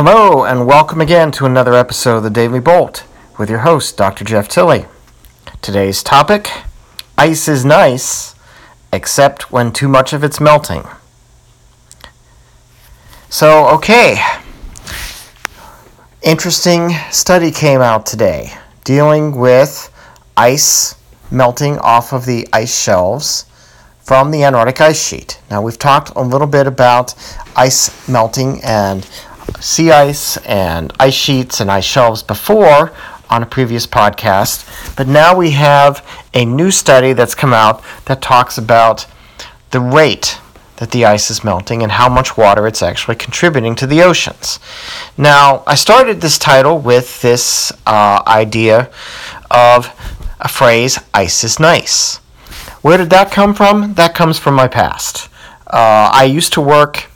Hello, and welcome again to another episode of the Daily Bolt with your host, Dr. Jeff Tilley. Today's topic Ice is nice, except when too much of it's melting. So, okay. Interesting study came out today dealing with ice melting off of the ice shelves from the Antarctic ice sheet. Now, we've talked a little bit about ice melting and sea ice and ice sheets and ice shelves before on a previous podcast, but now we have a new study that's come out that talks about the rate that the ice is melting and how much water it's actually contributing to the oceans. Now, I started this title with this uh, idea of a phrase, ice is nice. Where did that come from? That comes from my past. Uh, I used to work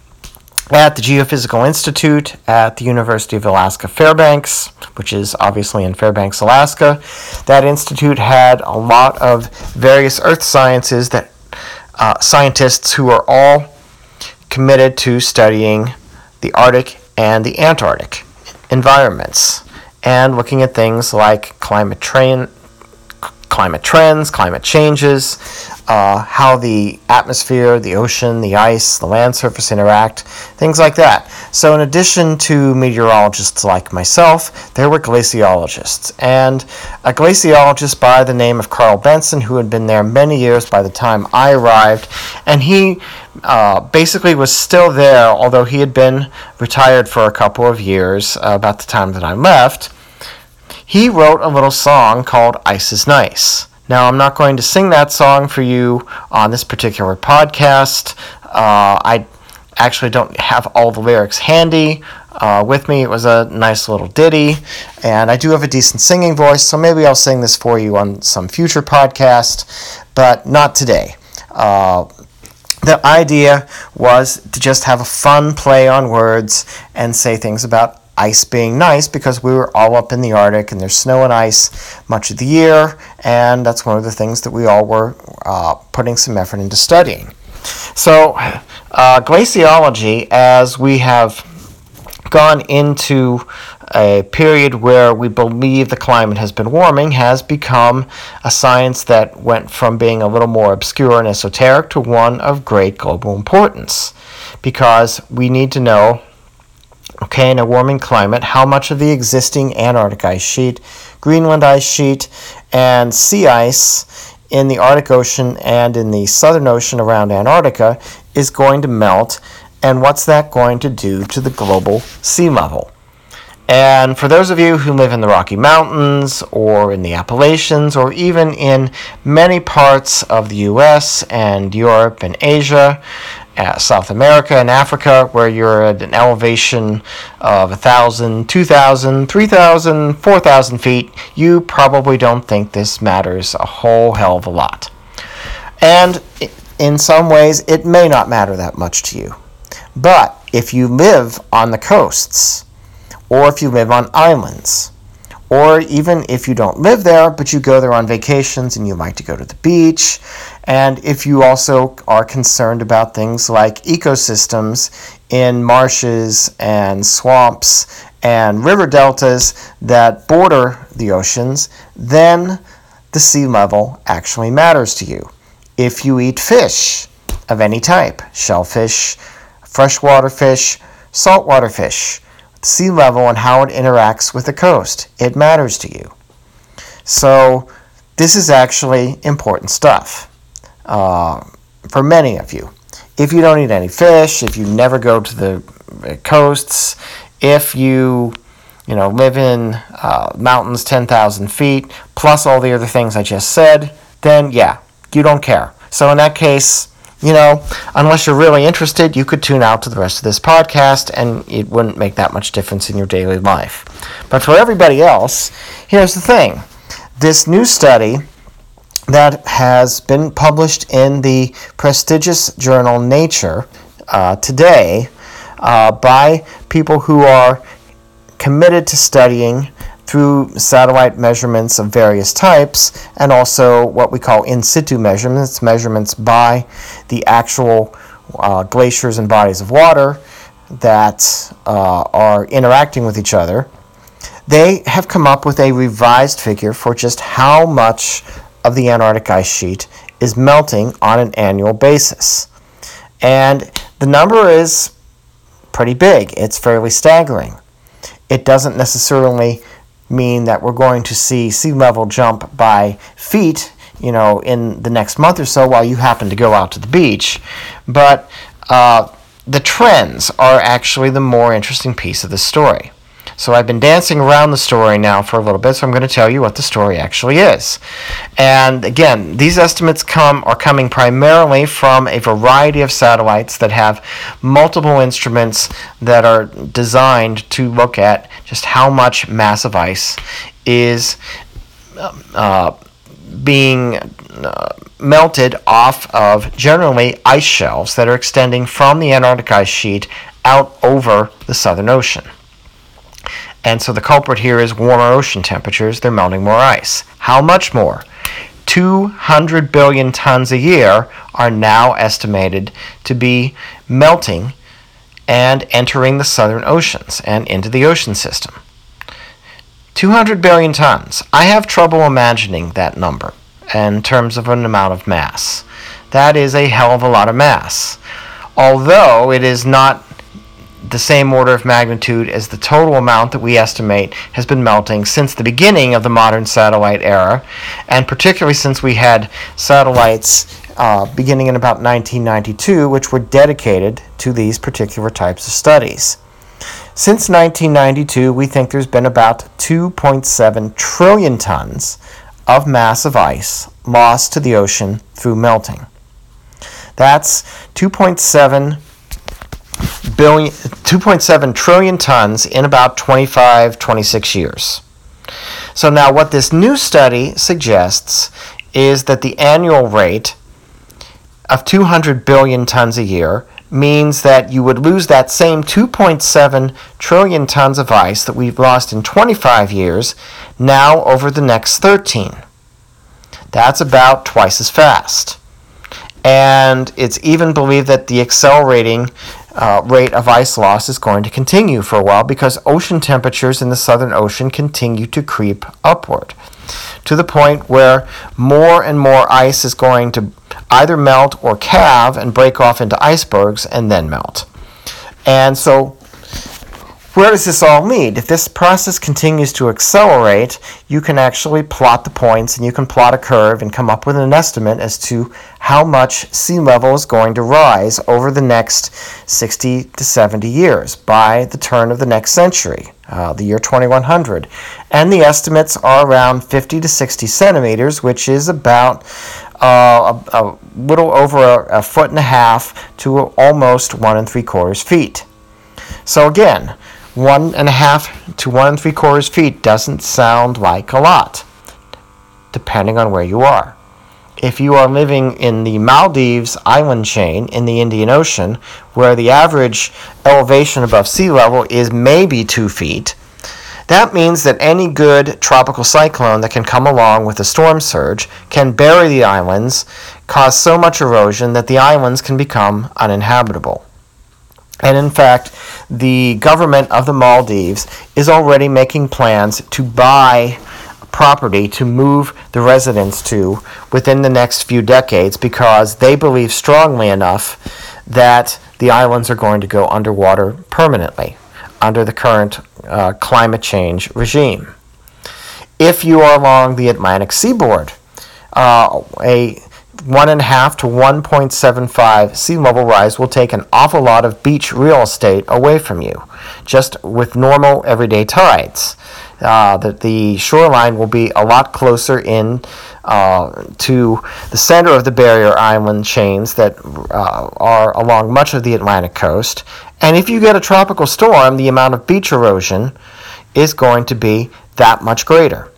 at the Geophysical Institute at the University of Alaska Fairbanks, which is obviously in Fairbanks, Alaska. That institute had a lot of various earth sciences that uh, scientists who are all committed to studying the Arctic and the Antarctic environments and looking at things like climate climate trends, climate changes, uh, how the atmosphere, the ocean, the ice, the land surface interact, things like that. So, in addition to meteorologists like myself, there were glaciologists. And a glaciologist by the name of Carl Benson, who had been there many years by the time I arrived, and he uh, basically was still there, although he had been retired for a couple of years uh, about the time that I left he wrote a little song called Ice is Nice. Now, I'm not going to sing that song for you on this particular podcast. Uh, I actually don't have all the lyrics handy uh, with me. It was a nice little ditty, and I do have a decent singing voice, so maybe I'll sing this for you on some future podcast, but not today. Uh, the idea was to just have a fun play on words and say things about ice being nice because we were all up in the Arctic and there's snow and ice much of the year, and that's one of the things that we all were uh, putting some effort into studying. So, uh, glaciology, as we have gone into a period where we believe the climate has been warming, has become a science that went from being a little more obscure and esoteric to one of great global importance. Because we need to know okay, in a warming climate, how much of the existing Antarctic ice sheet, Greenland ice sheet, and sea ice in the Arctic Ocean and in the Southern Ocean around Antarctica is going to melt, and what's that going to do to the global sea level? And for those of you who live in the Rocky Mountains or in the Appalachians or even in many parts of the US and Europe and Asia, South America and Africa, where you're at an elevation of 1,000, 2,000, 3,000, 4,000 feet, you probably don't think this matters a whole hell of a lot. And in some ways, it may not matter that much to you. But if you live on the coasts, or if you live on islands, or even if you don't live there, but you go there on vacations and you like to go to the beach, and if you also are concerned about things like ecosystems in marshes and swamps and river deltas that border the oceans, then the sea level actually matters to you. If you eat fish of any type, shellfish, freshwater fish, saltwater fish, sea level and how it interacts with the coast. It matters to you. So, this is actually important stuff uh, for many of you. If you don't eat any fish, if you never go to the coasts, if you you know live in uh, mountains 10,000 feet plus all the other things I just said, then yeah, you don't care. So in that case, you know, unless you're really interested, you could tune out to the rest of this podcast and it wouldn't make that much difference in your daily life. But for everybody else, here's the thing this new study that has been published in the prestigious journal Nature uh, today uh, by people who are committed to studying through satellite measurements of various types and also what we call in situ measurements, measurements by the actual uh, glaciers and bodies of water. that uh, are interacting with each other, they have come up with a revised figure for just how much of the Antarctic ice sheet is melting on an annual basis. And the number is pretty big, it's fairly staggering. It doesn't necessarily mean that we're going to see sea level jump by feet, you know, in the next month or so while you happen to go out to the beach. But uh, the trends are actually the more interesting piece of the story. So I've been dancing around the story now for a little bit, so I'm going to tell you what the story actually is. And again, these estimates come are coming primarily from a variety of satellites that have multiple instruments that are designed to look at just how much massive ice is uh, being uh, melted off of generally ice shelves that are extending from the Antarctic ice sheet out over the Southern Ocean. And so the culprit here is warmer ocean temperatures. They're melting more ice. How much more? 200 billion tons a year are now estimated to be melting and entering the southern oceans and into the ocean system. 200 billion tons. I have trouble imagining that number in terms of an amount of mass. That is a hell of a lot of mass. Although it is not the same order of magnitude as the total amount that we estimate has been melting since the beginning of the modern satellite era, and particularly since we had satellites uh, beginning in about 1992, which were dedicated to these particular types of studies. Since 1992, we think there's been about 2.7 trillion tons of massive ice lost to the ocean through melting. That's 2.7 billion, 2.7 trillion tons in about 25, 26 years. So now what this new study suggests is that the annual rate of 200 billion tons a year means that you would lose that same 2.7 trillion tons of ice that we've lost in 25 years now over the next 13. That's about twice as fast. And it's even believed that the accelerating uh, rate of ice loss is going to continue for a while because ocean temperatures in the Southern Ocean continue to creep upward to the point where more and more ice is going to either melt or calve and break off into icebergs and then melt. And so where does this all lead? If this process continues to accelerate, you can actually plot the points and you can plot a curve and come up with an estimate as to how much sea level is going to rise over the next 60 to 70 years by the turn of the next century, uh, the year 2100. And the estimates are around 50 to 60 centimeters, which is about uh, a, a, little over a, a foot and a half to almost one and three quarters feet. So again, one and a half to one and three quarters feet doesn't sound like a lot, depending on where you are. If you are living in the Maldives island chain in the Indian Ocean, where the average elevation above sea level is maybe two feet, that means that any good tropical cyclone that can come along with a storm surge can bury the islands, cause so much erosion that the islands can become uninhabitable. And in fact, the government of the Maldives is already making plans to buy property to move the residents to within the next few decades because they believe strongly enough that the islands are going to go underwater permanently under the current uh, climate change regime. If you are along the Atlantic seaboard, uh, a one and a half to 1.75 sea level rise will take an awful lot of beach real estate away from you, just with normal everyday tides. Uh, that the shoreline will be a lot closer in uh, to the center of the barrier island chains that uh, are along much of the Atlantic coast. And if you get a tropical storm, the amount of beach erosion is going to be that much greater.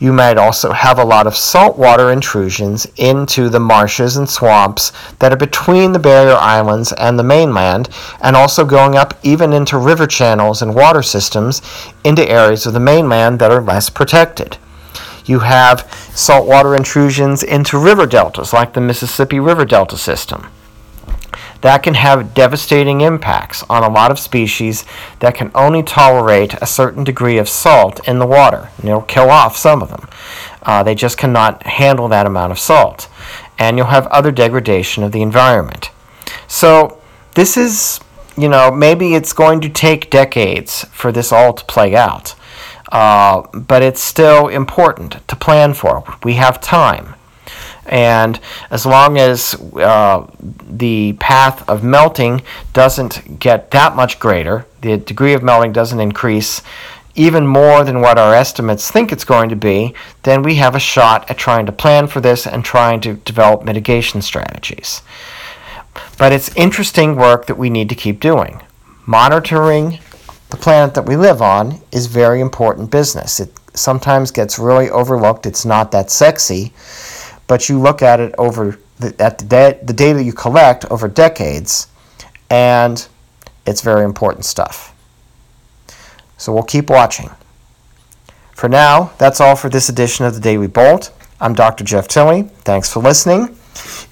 You might also have a lot of saltwater intrusions into the marshes and swamps that are between the barrier islands and the mainland, and also going up even into river channels and water systems into areas of the mainland that are less protected. You have saltwater intrusions into river deltas, like the Mississippi River Delta system. That can have devastating impacts on a lot of species that can only tolerate a certain degree of salt in the water. And it'll kill off some of them. Uh, they just cannot handle that amount of salt. And you'll have other degradation of the environment. So, this is, you know, maybe it's going to take decades for this all to play out. Uh, but it's still important to plan for. We have time. And as long as uh, the path of melting doesn't get that much greater, the degree of melting doesn't increase even more than what our estimates think it's going to be, then we have a shot at trying to plan for this and trying to develop mitigation strategies. But it's interesting work that we need to keep doing. Monitoring the planet that we live on is very important business. It sometimes gets really overlooked. It's not that sexy but you look at it over the, at the, the data you collect over decades, and it's very important stuff. So we'll keep watching. For now, that's all for this edition of the Daily Bolt. I'm Dr. Jeff Tilley. Thanks for listening.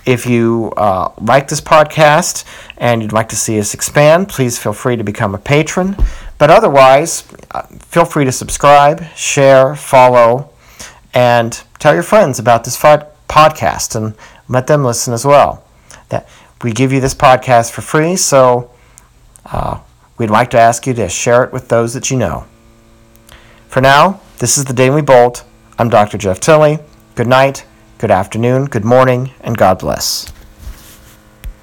If you uh, like this podcast and you'd like to see us expand, please feel free to become a patron. But otherwise, uh, feel free to subscribe, share, follow, and tell your friends about this podcast podcast and let them listen as well. That we give you this podcast for free, so uh, we'd like to ask you to share it with those that you know. For now, this is the Daily Bolt. I'm Dr. Jeff Tilley. Good night, good afternoon, good morning, and God bless.